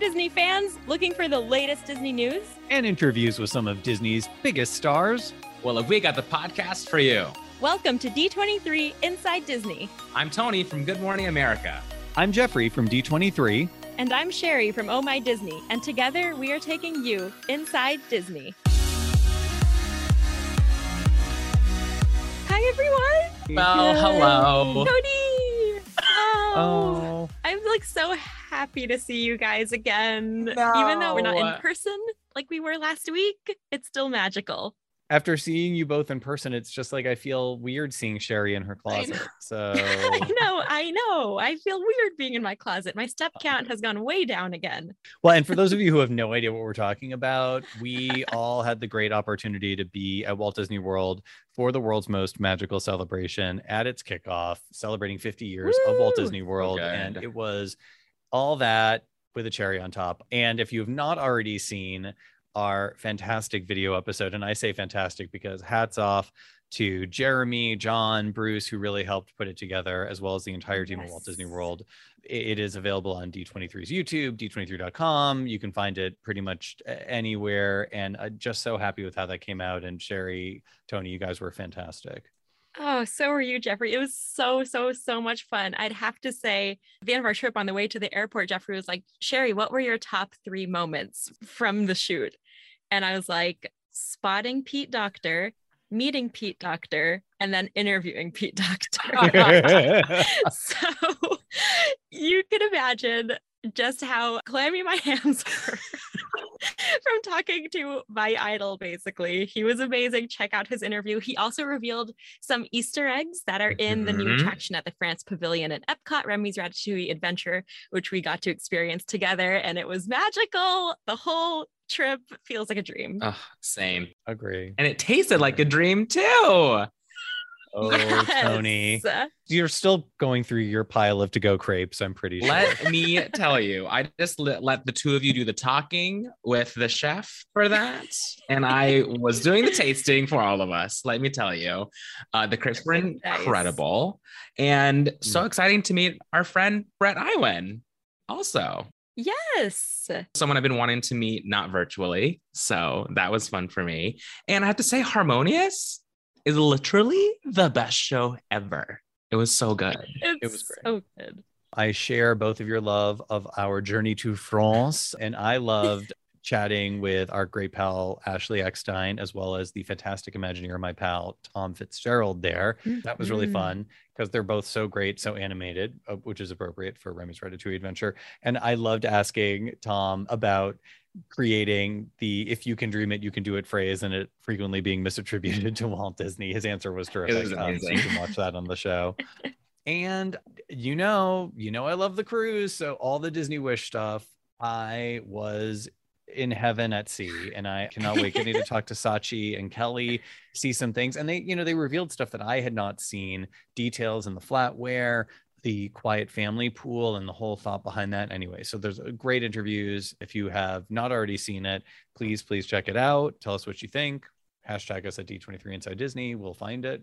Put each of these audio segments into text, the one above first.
Disney fans, looking for the latest Disney news? And interviews with some of Disney's biggest stars. Well, have we got the podcast for you? Welcome to D23 Inside Disney. I'm Tony from Good Morning America. I'm Jeffrey from D23. And I'm Sherry from Oh My Disney. And together we are taking you inside Disney. Hi, everyone. Well, hello. Cody. Oh, Oh, I'm like so happy to see you guys again. No. Even though we're not in person like we were last week, it's still magical. after seeing you both in person, it's just like I feel weird seeing Sherry in her closet. So I know, I know. I feel weird being in my closet. My step count has gone way down again. Well, and for those of you who have no idea what we're talking about, we all had the great opportunity to be at Walt Disney World for the world's most magical celebration at its kickoff, celebrating 50 years of Walt Disney World. Okay. And it was all that with a cherry on top. And if you have not already seen our fantastic video episode, and I say fantastic because hats off to Jeremy, John, Bruce, who really helped put it together, as well as the entire team of Walt Disney World. It is available on D23's YouTube, D23.com. You can find it pretty much anywhere. And I'm just so happy with how that came out. And Sherry, Tony, you guys were fantastic. Oh, so were you, Jeffrey. It was so, so, so much fun. I'd have to say, at the end of our trip on the way to the airport, Jeffrey was like, Sherry, what were your top three moments from the shoot? And I was like, spotting Pete Docter, meeting Pete Docter, and then interviewing Pete Docter. so you can imagine just how clammy my hands were from talking to my idol basically he was amazing check out his interview he also revealed some easter eggs that are in the new Mhm. attraction at the france pavilion at epcot remy's ratatouille adventure which we got to experience together and it was magical the whole trip feels like a dream Ugh, same. Agree. And it tasted like a dream too. Oh, Yes. Tony. You're still going through your pile of to go crepes, I'm pretty sure. Let me tell you, I just let, let the two of you do the talking with the chef for that. And I was doing the tasting for all of us. Let me tell you, uh, the crepes were Nice. incredible and so exciting to meet our friend Brett Iwen also. yes someone I've been wanting to meet, not virtually. So that was fun for me. And I have to say, Harmonious is literally the best show ever. It was so good. it's was great. so good I share both of your love of our journey to France, and I loved chatting with our great pal Ashley Eckstein, as well as the fantastic Imagineer, my pal Tom Fitzgerald. There, that was really Mhm. fun because they're both so great, so animated, uh, which is appropriate for Remy's Ratatouille adventure. And I loved asking Tom about creating the "if you can dream it, you can do it" phrase, and it frequently being misattributed to Walt Disney. His answer was terrific. was um, so you can watch that on the show. And you know, you know, I love the cruise. So all the Disney Wish stuff, I was in heaven at sea, and I cannot wait. Getting to talk to Sachi and Kelly, see some things, and they, you know, they revealed stuff that I had not seen, details in the flatware, the quiet family pool, and the whole thought behind that. Anyway, so there's uh, great interviews. If you have not already seen it, please, please check it out. Tell us what you think. Hashtag us at D23 Inside Disney. We'll find it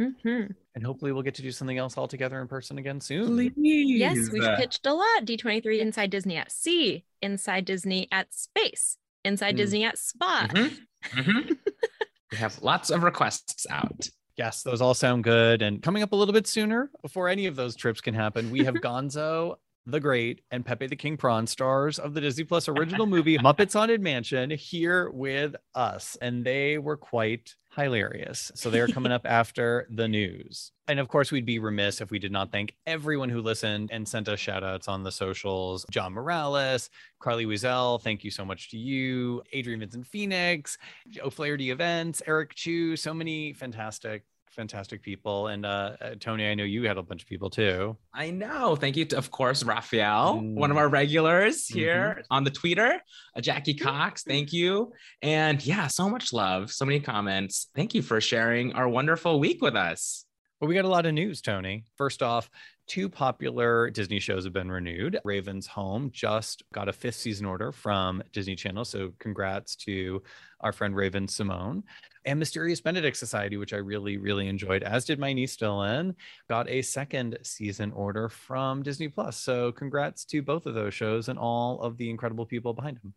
Mhm. and hopefully we'll get to do something else all together in person again soon. Yes, we've pitched a lot. D23 Inside Disney at Sea, Inside Disney at Space, Inside Mm. Disney at Spa. Mhm. Mhm. we have lots of requests out. Yes, those all sound good. And coming up a little bit sooner, before any of those trips can happen, we have Gonzo the Great and Pepe the King Prawn stars of the Disney Plus original movie Muppets Haunted Mansion here with us, and they were quite hilarious. So they're coming up after the news. And of course, we'd be remiss if we did not thank everyone who listened and sent us shout outs on the socials. John Morales, Carly Wiesel, thank you so much to you. Adrian Vincent Phoenix, O'Flaherty Events, Eric Chu, so many fantastic, fantastic people. And uh, uh, Tony, I know you had a bunch of people too. I know. Thank you to, of course, Raphael, Mm. one of our regulars here on the Twitter. Uh, Jackie Cox, thank you. And yeah, so much love, so many comments. Thank you for sharing our wonderful week with us. Well, we got a lot of news, Tony. First off, two popular Disney shows have been renewed. Raven's Home just got a fifth season order from Disney Channel. So congrats to our friend Raven-Symoné. And Mysterious Benedict Society, which I really, really enjoyed, as did my niece Dylan, got a second season order from Disney Plus. So congrats to both of those shows and all of the incredible people behind them.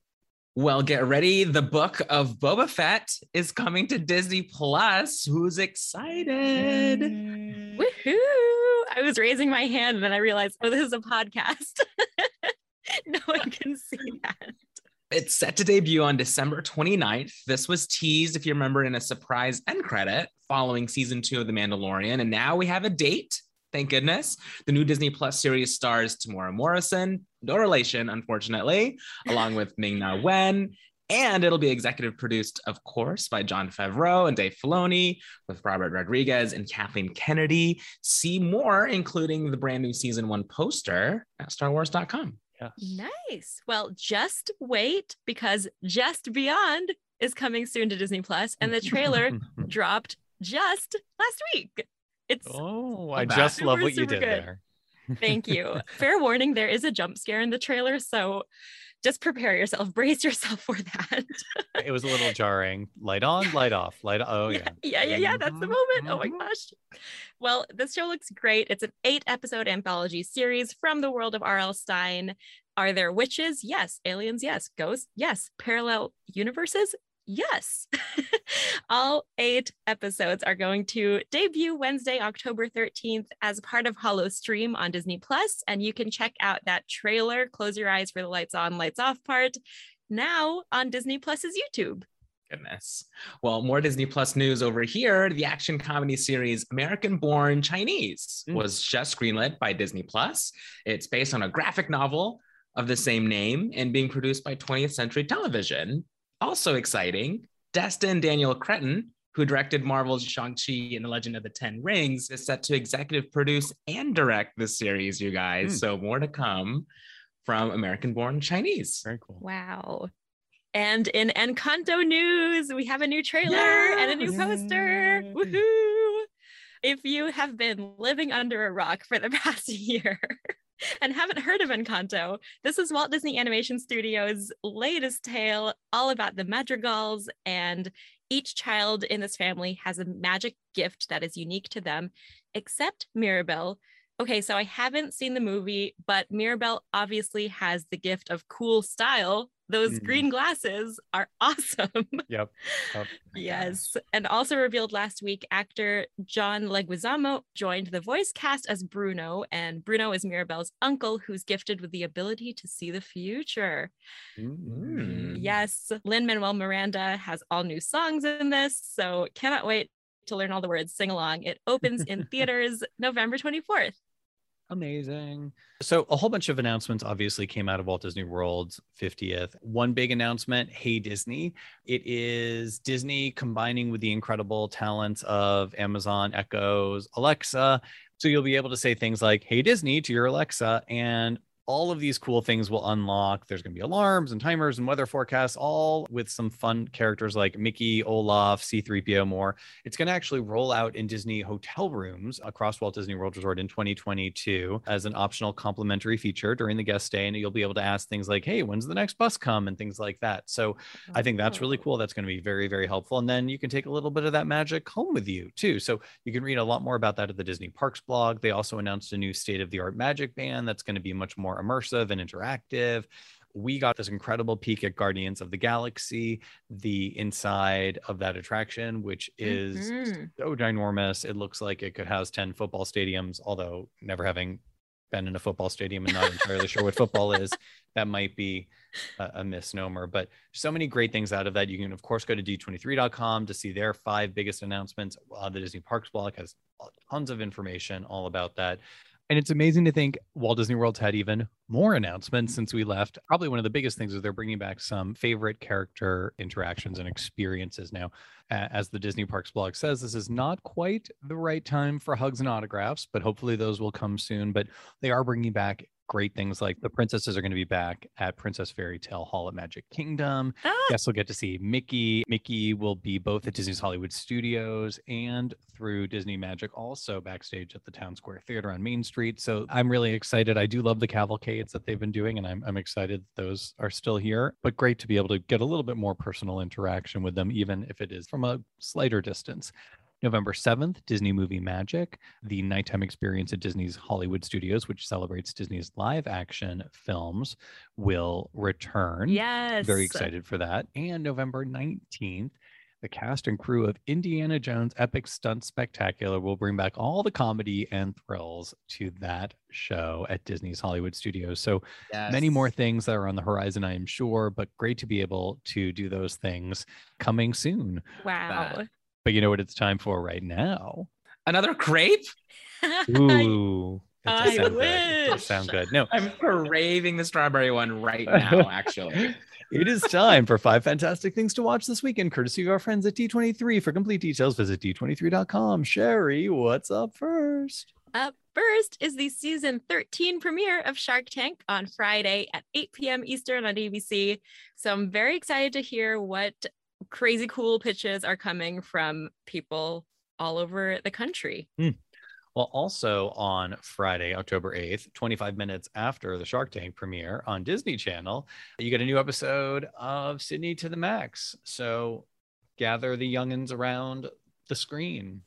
Well, get ready. The book of Boba Fett is coming to Disney Plus. Who's excited? Woohoo! I was raising my hand and then I realized, oh, this is a podcast. no one can see that. It's set to debut on December 29th. This was teased, if you remember, in a surprise end credit following season two of The Mandalorian. And now we have a date. Thank goodness. The new Disney Plus series stars Temuera Morrison, no relation, unfortunately, along with Ming Na Wen. And it'll be executive produced, of course, by Jon Favreau and Dave Filoni, with Robert Rodriguez and Kathleen Kennedy. See more, including the brand new season one poster at StarWars.com. Yes. Nice. Well, just wait because Just Beyond is coming soon to Disney Plus, and the trailer dropped just last week. It's oh, I just super, love what you did good. there. Thank you. Fair warning, there is a jump scare in the trailer, so just prepare yourself, brace yourself for that. it was a little jarring. Light on, light off, light. Oh yeah. yeah, yeah, yeah. That's the moment. Oh my mm-hmm. gosh. Well, this show looks great. It's an eight-episode anthology series from the world of R.L. Stine. Are there witches? Yes. Aliens? Yes. Ghosts? Yes. Parallel universes? Yes. All eight episodes are going to debut Wednesday, October 13th as part of Hallowstream on Disney Plus, and you can check out that trailer, Close Your Eyes for the Lights On, Lights Off part, now on Disney Plus's YouTube. Goodness. Well, more Disney Plus news over here. The action comedy series American Born Chinese mm. was just greenlit by Disney Plus. It's based on a graphic novel of the same name and being produced by 20th Century Television. Also exciting, Destin Daniel Cretton, who directed Marvel's Shang-Chi and the Legend of the Ten Rings, is set to executive produce and direct this series, you guys. Mm. So more to come from American Born Chinese. Very cool. Wow. And in Encanto news, we have a new trailer yes! and a new poster. Woohoo! If you have been living under a rock for the past year, and haven't heard of Encanto, this is Walt Disney Animation Studios' latest tale, all about the madrigals. And each child in this family has a magic gift that is unique to them, except Mirabel. Okay, so I haven't seen the movie, but Mirabel obviously has the gift of cool style those mm. green glasses are awesome. Yep. Oh, yes. And also revealed last week, actor John Leguizamo joined the voice cast as Bruno, and Bruno is Mirabel's uncle who's gifted with the ability to see the future. Mm. Yes. Lin Manuel Miranda has all new songs in this, so cannot wait to learn all the words, sing along. It opens in theaters November 24th. Amazing. So, a whole bunch of announcements obviously came out of Walt Disney World's 50th. One big announcement Hey Disney. It is Disney combining with the incredible talents of Amazon Echoes, Alexa. So, you'll be able to say things like, Hey Disney to your Alexa, and all of these cool things will unlock. There's going to be alarms and timers and weather forecasts, all with some fun characters like Mickey, Olaf, C3PO, more. It's going to actually roll out in Disney hotel rooms across Walt Disney World Resort in 2022 as an optional complimentary feature during the guest stay. And you'll be able to ask things like, hey, when's the next bus come? And things like that. So oh, I think that's really cool. That's going to be very, very helpful. And then you can take a little bit of that magic home with you too. So you can read a lot more about that at the Disney Parks blog. They also announced a new state of the art magic band that's going to be much more immersive and interactive. We got this incredible peek at Guardians of the Galaxy, the inside of that attraction, which is mm-hmm. so ginormous. It looks like it could house 10 football stadiums, although never having been in a football stadium and not entirely sure what football is, that might be a, a, misnomer. But so many great things out of that. You can, of course, go to d23.com to see their five biggest announcements. Uh, the Disney Parks blog has tons of information all about that. And it's amazing to think Walt Disney World's had even more announcements since we left. Probably one of the biggest things is they're bringing back some favorite character interactions and experiences now. As the Disney Parks blog says, this is not quite the right time for hugs and autographs, but hopefully those will come soon. But they are bringing back great things like the princesses are going to be back at Princess Fairy Tale Hall at Magic Kingdom. Ah, Guests will get to see Mickey. Mickey will be both at Disney's Hollywood Studios and through Disney Magic, also backstage at the Town Square Theater on Main Street. So I'm really excited. I do love the cavalcades that they've been doing, and I'm, I'm excited those are still here. But great to be able to get a little bit more personal interaction with them, even if it is from a slighter distance. November 7th, Disney Movie Magic, the nighttime experience at Disney's Hollywood Studios, which celebrates Disney's live action films, will return. yes. Very excited for that. And November 19th, the cast and crew of Indiana Jones Epic Stunt Spectacular will bring back all the comedy and thrills to that show at Disney's Hollywood Studios. So many more things that are on the horizon, I am sure, but great to be able to do those things coming soon. Wow. But you know what it's time for right now? Another crepe? Ooh. That does I sound good. It sound good. No, I'm craving the strawberry one right now, actually. it is time for five fantastic things to watch this weekend, courtesy of our friends at D23. For complete details, visit D23.com. Sherry, what's up first? Up first is the season 13 premiere of Shark Tank on Friday at 8 p.m. Eastern on ABC. So I'm very excited to hear what crazy cool pitches are coming from people all over the country. Hmm. Well, also on Friday, October 8th, 25 minutes after the Shark Tank premiere on Disney Channel, you get a new episode of Sydney to the Max. So gather the youngins around the screen.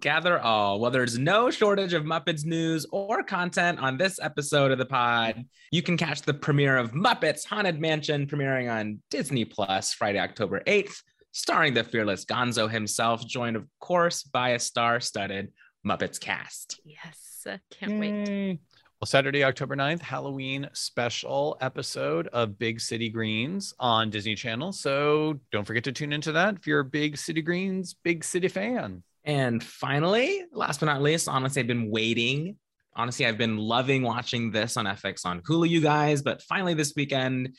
Gather all. Well, there's no shortage of Muppets news or content on this episode of the pod. You can catch the premiere of Muppets Haunted Mansion premiering on Disney Plus Friday, October 8th, starring the fearless Gonzo himself, joined, of course, by a star studded Muppets cast. Yes, uh, can't wait. Well, Saturday, October 9th, Halloween special episode of Big City Greens on Disney Channel. So don't forget to tune into that if you're a big City Greens, big city fan. And finally, last but not least, honestly, I've been waiting. Honestly, I've been loving watching this on FX on Hulu, you guys. But finally, this weekend,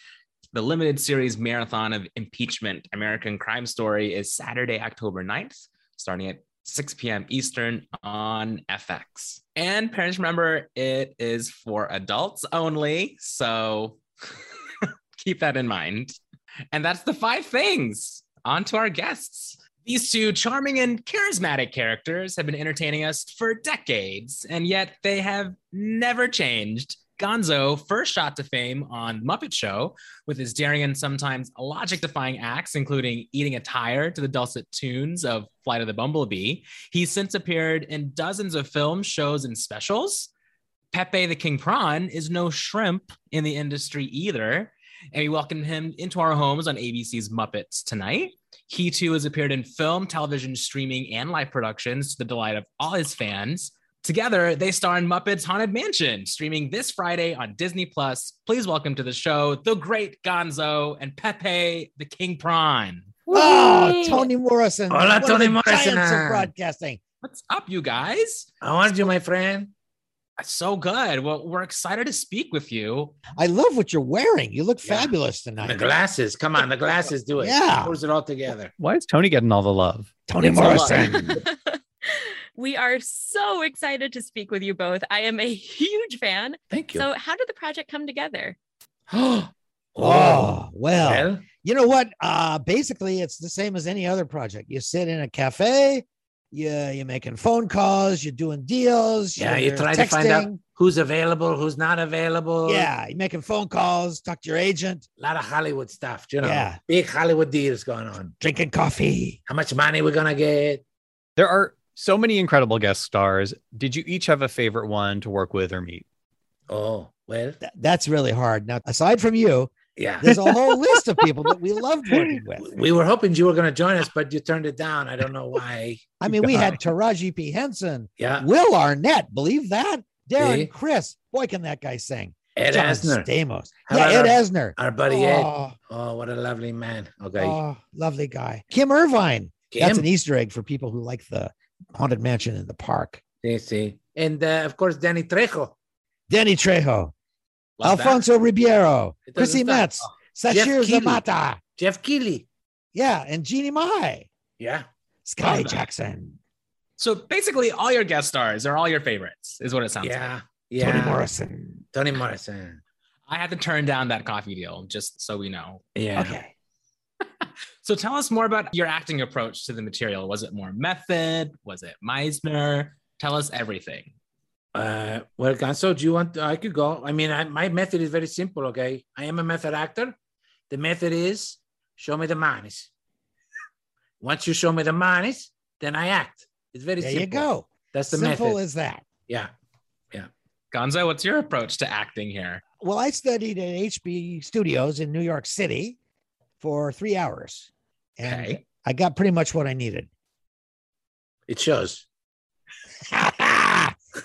the limited series marathon of Impeachment American Crime Story is Saturday, October 9th, starting at 6 p.m. Eastern on FX. And parents, remember, it is for adults only. So keep that in mind. And that's the five things. On to our guests. These two charming and charismatic characters have been entertaining us for decades, and yet they have never changed. Gonzo first shot to fame on Muppet Show with his daring and sometimes logic defying acts, including eating a tire to the dulcet tunes of Flight of the Bumblebee. He's since appeared in dozens of films, shows, and specials. Pepe the King Prawn is no shrimp in the industry either. And we welcome him into our homes on ABC's Muppets tonight. He too has appeared in film, television, streaming, and live productions to the delight of all his fans. Together, they star in Muppets Haunted Mansion, streaming this Friday on Disney Plus. Please welcome to the show the great Gonzo and Pepe the King Prawn. Oh, ah, Tony Morrison. Hola, one Tony Morrison. giants of broadcasting. What's up, you guys? How are you, my friend? So good. Well, we're excited to speak with you. I love what you're wearing. You look Yeah. fabulous The glasses. Come on, the glasses do it. Yeah. Pulls it all together. Why is Tony getting all the love? Tony It's. Morrison. we are so excited to speak with you both. I am a huge fan. Thank you. So, how did the project come together? oh, oh, well, well, you know what? Uh, basically, it's the same as any other project. You sit in a cafe, you, you're making phone calls, you're doing deals. yeah, you you're try to find out who's available, who's not available. Yeah, you're making phone calls, talk to your agent, A lot of Hollywood stuff, you know. Yeah. Big Hollywood deals going on. drinking coffee. How much money we're gonna get? There are so many incredible guest stars. Did you each have a favorite one to work with or meet? Oh, well, Th- that's really hard. Now, aside from you, yeah. there's a whole list of people that we loved working with. We were hoping you were gonna join us, but you turned it down. I don't know why. I mean, we had Taraji P. Henson, Yeah. Will Arnett, believe that? Darren See? Criss, boy, can that guy sing. Ed John Asner, Stamos. How yeah, Ed our- Asner. our buddy Ed. Oh, Oh, what a lovely man. Okay. oh, lovely guy. Kim Irvine. That's an Easter egg for people who like the haunted mansion in the park. See, see. And uh, of course, Danny Trejo. Danny Trejo, Love that. Alfonso Ribeiro, It Chrissy stop. Metz, Oh, Sasheer Keighley. Zamata. Jeff Keighley. Yeah, and Jeannie Mai, Yeah. Skai Love that. Jackson. So basically, all your guest stars are all your favorites, is what it sounds like. Yeah. Yeah. Toni Morrison. Toni Morrison. I had to turn down that coffee deal, just so we know. Yeah. Okay. So tell us more about your acting approach to the material. Was it more method? Was it Meisner? Tell us everything. Uh, well, Ganso, do you want? I could go. I mean, I, my method is very simple. Okay, I am a method actor. The method is show me the monies. Once you show me the monies, then I act. It's very simple. There simple. you go. That's the Simple method. as that. Yeah, yeah. Gonzo, what's your approach to acting here? Well, I studied at HB Studios in New York City for three hours, and Okay. I got pretty much what I needed. It shows.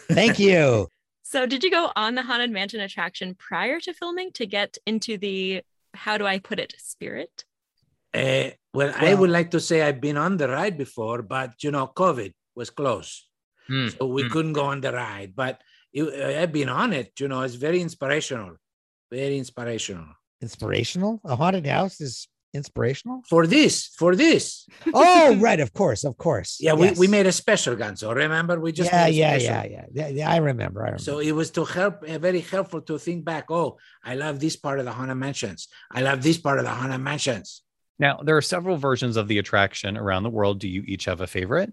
Thank you. So, did you go on the Haunted Mansion attraction prior to filming to get into the, how do I put it, spirit? Uh, well, I would like to say I've been on the ride before, but you know, COVID was closed, Hmm, so we hmm. couldn't go on the ride. But it, uh, I've been on it. You know, it's very inspirational. Very inspirational. Inspirational. A haunted house is inspirational. For this, for this. Oh, right. Of course. Of course. Yeah, we, we made a special Ganso. Remember, we just yeah, made a yeah, special. yeah, yeah, yeah, yeah. I remember. I remember. So it was to help, uh, very helpful to think back. Oh, I love this part of the Haunted Mansions. I love this part of the Haunted Mansions. Now, there are several versions of the attraction around the world. Do you each have a favorite?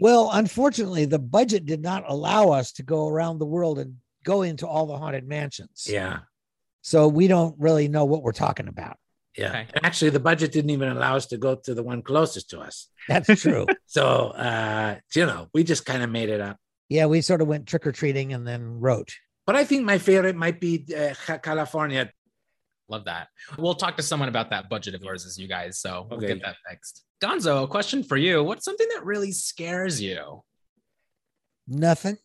Well, unfortunately, the budget did not allow us to go around the world and go into all the haunted mansions. Yeah, So we don't really know what we're talking about. Yeah. Okay. And actually, the budget didn't even allow us to go to the one closest to us. That's true. So, uh, you know, we just kind of made it up. yeah, we sort of went trick or treating and then wrote. But I think my favorite might be uh, California. Love that. We'll talk to someone about that budget of yours as you guys. So we'll Okay. get that fixed. Gonzo, a question for you. What's something that really scares you? Nothing.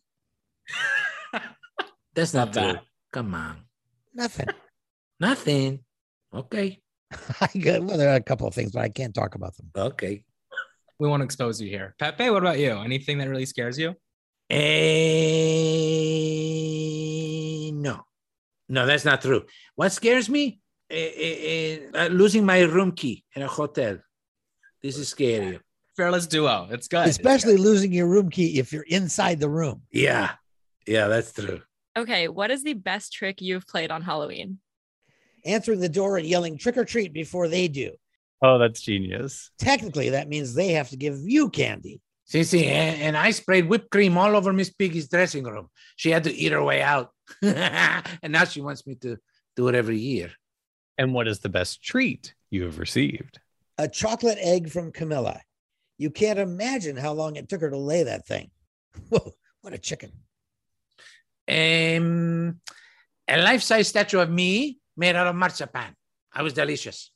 That's Love not true. that. Come on. Nothing. Nothing. Okay. I got, well, there are a couple of things, but I can't talk about them. Okay. We won't expose you here. Pepe, what about you? Anything that really scares you? Eh, no, no, that's not true. What scares me? Eh, eh, eh, uh, losing my room key in a hotel. This is scary. Fearless duo. It's good. It's Especially losing your room key if you're inside the room. Yeah, yeah, that's true. Okay, what is the best trick you've played on Halloween? Answering the door and yelling trick or treat before they do. Oh, that's genius. Technically, that means they have to give you candy. See, see, and, and I sprayed whipped cream all over Miss Piggy's dressing room. She had to eat her way out, and now she wants me to do it every year. And what is the best treat you have received? A chocolate egg from Camilla. You can't imagine how long it took her to lay that thing. Whoa, what a chicken. Um, a life-size statue of me made out of marzipan. I was delicious.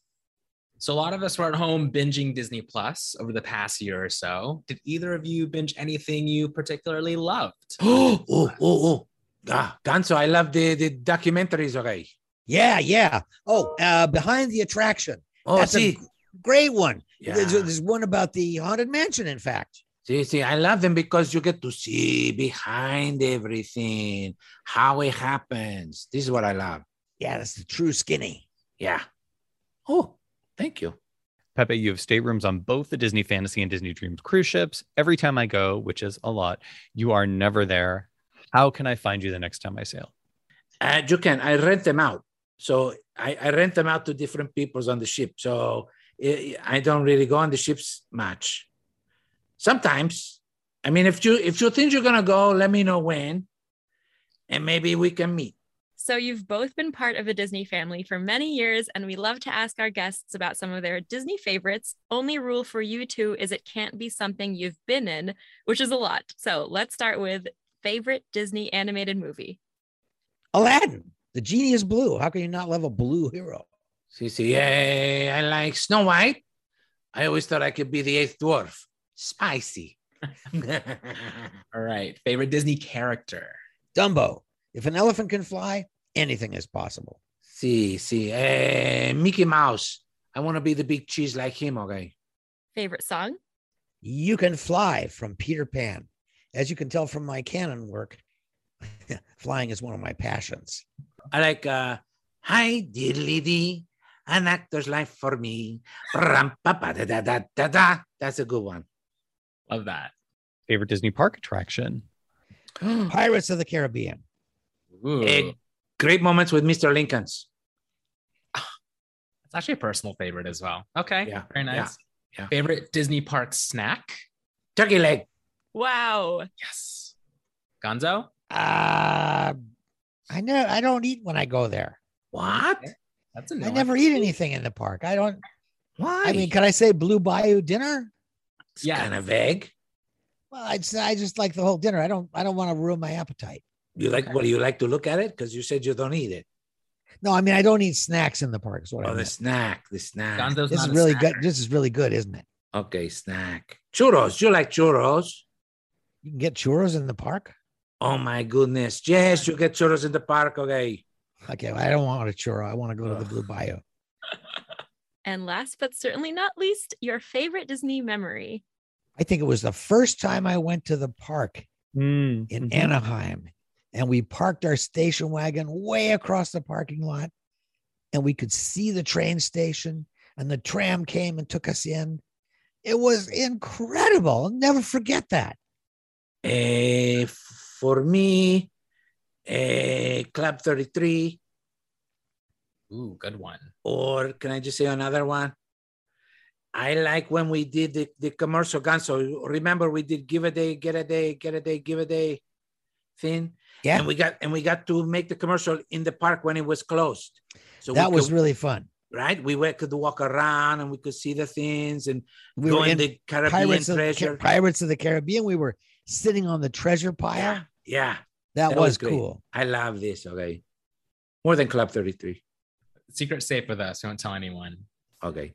So a lot of us were at home binging Disney Plus over the past year or so. Did either of you binge anything you particularly loved? oh, oh, oh, oh. Ah, Ganso, I love the, the documentaries, okay? Yeah, yeah. Oh, uh, behind the attraction. Oh, That's see, a great one. yeah. There's, there's one about the haunted mansion, in fact. see, see, I love them because you get to see behind everything, how it happens. This is what I love. Yeah, that's the true skinny. Yeah. Oh, thank you. Pepe, you have staterooms on both the Disney Fantasy and Disney Dreams cruise ships. Every time I go, which is a lot, you are never there. How can I find you the next time I sail? Uh, you can. I rent them out. So I, I rent them out to different peoples on the ship. So I I don't really go on the ships much. Sometimes, I mean, if you if you think you're gonna go, let me know when, and maybe we can meet. So, you've both been part of the Disney family for many years, and we love to ask our guests about some of their Disney favorites. Only rule for you two is it can't be something you've been in, which is a lot. So, let's start with favorite Disney animated movie. Aladdin. The genie is blue. How can you not love a blue hero? See, see, yeah, I like Snow White. I always thought I could be the eighth dwarf. Spicy. All right. Favorite Disney character? Dumbo. If an elephant can fly, anything is possible. see, see, eh, Mickey Mouse. I want to be the big cheese like him. Okay. Favorite song? You can fly from Peter Pan. As you can tell from my canon work, flying is one of my passions. I like uh Hi diddly dee, an actor's life for me. Ram, pa, pa, da, da, da, da, da. That's a good one. Love that. Favorite Disney park attraction? Pirates of the Caribbean. Ooh. Great moments with Mr. Lincoln's. It's actually a personal favorite as well. Okay. Yeah, Very nice. yeah. Favorite Disney park snack? Turkey leg. Wow. Yes. Gonzo? Uh, I know I don't eat when I go there. What? That's a I never eat anything in the park. I don't. Why? I mean, can I say Blue Bayou dinner? it's Yeah. kind of vague. Well, I'd say I just like the whole dinner. I don't. I don't want to ruin my appetite. You like what do you like to look at it? Because you said you don't eat it. No, I mean I don't eat snacks in the park. Is what I Oh, the snack, the snack. Gonzo's This is really snacker. good. This is really good, isn't it? Okay, snack. Churros. You like churros? You can get churros in the park. Oh my goodness. Yes, you get churros in the park. Okay. Okay, well, I don't want a churro. I want to go to the Blue Bayou. And last but certainly not least, your favorite Disney memory. I think it was the first time I went to the park Mm, in mhm. Anaheim, and we parked our station wagon way across the parking lot, and we could see the train station, and the tram came and took us in. It was incredible. I'll never forget that. Eh, for me, eh, Club 33, Ooh, good one. or can I just say another one? I like when we did the, the commercial gun. So remember we did give a day, get a day, get a day, give a day thing. Yeah. And we got and we got to make the commercial in the park when it was closed. So that was could- really fun. right. We went, could walk around and we could see the things and We go were in in the Caribbean Pirates of, the Pirates of the Caribbean. We were sitting on the treasure pile. yeah, yeah. That, That was, was cool. I love this. Okay. More than Club 33. Secret safe with us. Don't tell anyone. Okay.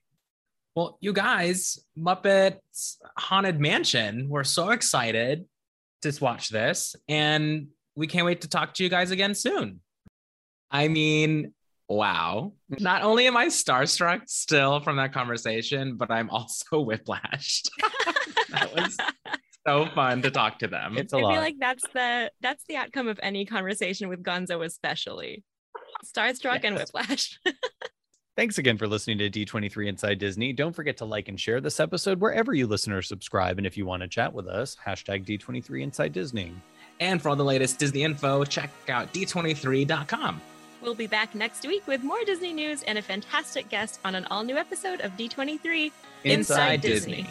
Well, you guys, Muppets Haunted Mansion, we're so excited to watch this, and we can't wait to talk to you guys again soon. I mean, wow. Not only am I starstruck still from that conversation, but I'm also whiplashed. that was so fun to talk to them. It's a I lot. feel like that's the that's the outcome of any conversation with Gonzo, especially. Starstruck and Whiplash. Thanks again for listening to D23 Inside Disney. Don't forget to like and share this episode wherever you listen or subscribe. And if you want to chat with us, hashtag D23 Inside Disney. and for all the latest Disney info, check out d23.com. we'll be back next week with more Disney news and a fantastic guest on an all new episode of D23 Inside Disney. Disney.